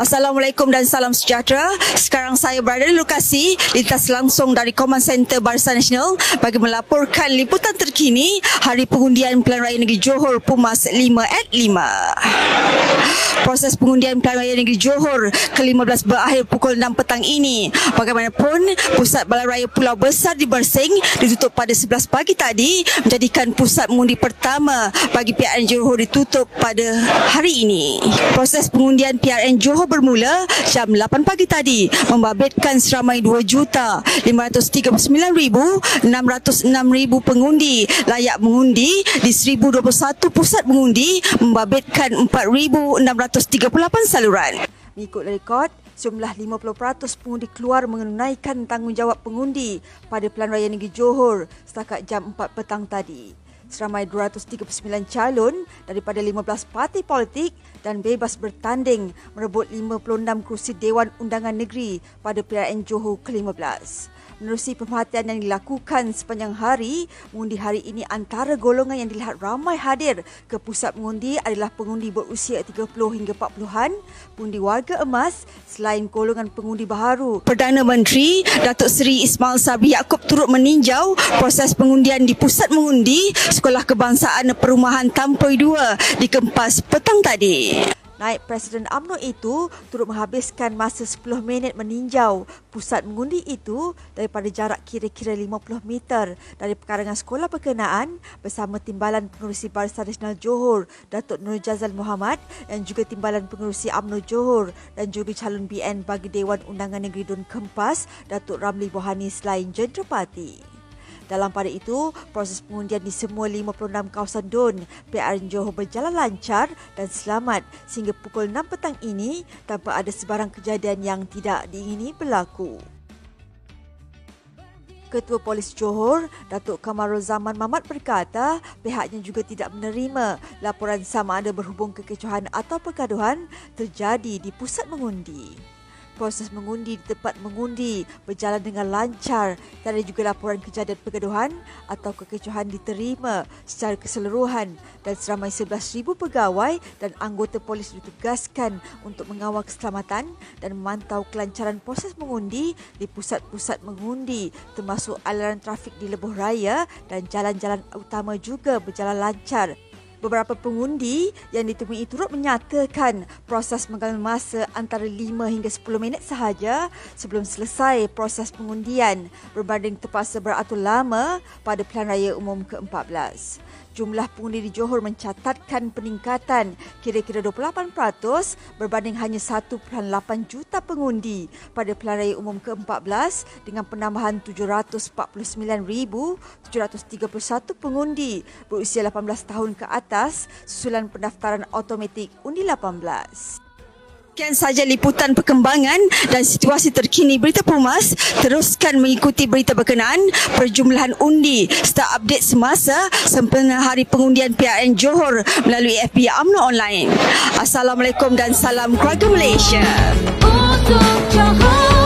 Assalamualaikum dan salam sejahtera. Sekarang saya berada di lokasi lintas langsung dari Command Center Barisan Nasional bagi melaporkan liputan terkini Hari Pengundian Pilihan Raya Negeri Johor Pumas 5 at 5. Proses pengundian Pilihan Raya Negeri Johor ke-15 berakhir pukul 6 petang ini. Bagaimanapun, Pusat Balai Raya Pulau Besar di Bersing ditutup pada 11 pagi tadi menjadikan pusat mengundi pertama bagi PRN Johor ditutup pada hari ini. Proses pengundian PRN Johor bermula jam 8 pagi tadi membabitkan seramai 2,539,606 pengundi layak mengundi di 1021 pusat mengundi membabitkan 4,638 saluran. Mengikut rekod, jumlah 50% pengundi keluar menunaikan tanggungjawab pengundi pada Pelan Raya Negeri Johor setakat jam 4 petang tadi seramai 239 calon daripada 15 parti politik dan bebas bertanding merebut 56 kursi Dewan Undangan Negeri pada PRN Johor ke-15. Menerusi pemerhatian yang dilakukan sepanjang hari, mengundi hari ini antara golongan yang dilihat ramai hadir ke pusat mengundi adalah pengundi berusia 30 hingga 40-an, pengundi warga emas selain golongan pengundi baharu. Perdana Menteri Datuk Seri Ismail Sabri Yaakob turut meninjau proses pengundian di pusat mengundi Sekolah Kebangsaan Perumahan Tampoi 2 di Kempas petang tadi. Naib Presiden UMNO itu turut menghabiskan masa 10 minit meninjau pusat mengundi itu daripada jarak kira-kira 50 meter dari pekarangan sekolah berkenaan bersama Timbalan Pengurusi Barisan Nasional Johor Datuk Nur Jazal Muhammad dan juga Timbalan Pengurusi UMNO Johor dan juga calon BN bagi Dewan Undangan Negeri Dun Kempas Datuk Ramli Bohani selain Jendera Parti. Dalam pada itu, proses pengundian di semua 56 kawasan DUN PRN Johor berjalan lancar dan selamat sehingga pukul 6 petang ini tanpa ada sebarang kejadian yang tidak diingini berlaku. Ketua Polis Johor, Datuk Kamarul Zaman Mamat berkata pihaknya juga tidak menerima laporan sama ada berhubung kekecohan atau pergaduhan terjadi di pusat mengundi proses mengundi di tempat mengundi berjalan dengan lancar dan ada juga laporan kejadian pergaduhan atau kekecohan diterima secara keseluruhan dan seramai 11,000 pegawai dan anggota polis ditugaskan untuk mengawal keselamatan dan memantau kelancaran proses mengundi di pusat-pusat mengundi termasuk aliran trafik di lebuh raya dan jalan-jalan utama juga berjalan lancar. Beberapa pengundi yang ditemui turut menyatakan proses mengambil masa antara 5 hingga 10 minit sahaja sebelum selesai proses pengundian berbanding terpaksa beratur lama pada pilihan raya umum ke-14 jumlah pengundi di Johor mencatatkan peningkatan. Kira-kira 28% berbanding hanya 1.8 juta pengundi. Pada pilihan raya umum ke-14 dengan penambahan 749,731 pengundi. Berusia 18 tahun ke atas susulan pendaftaran automatik undi 18. Sekian saja liputan perkembangan dan situasi terkini Berita Pumas. Teruskan mengikuti berita berkenaan perjumlahan undi serta update semasa sempena hari pengundian PRN Johor melalui FB UMNO Online. Assalamualaikum dan salam keluarga Malaysia. Untuk Johor.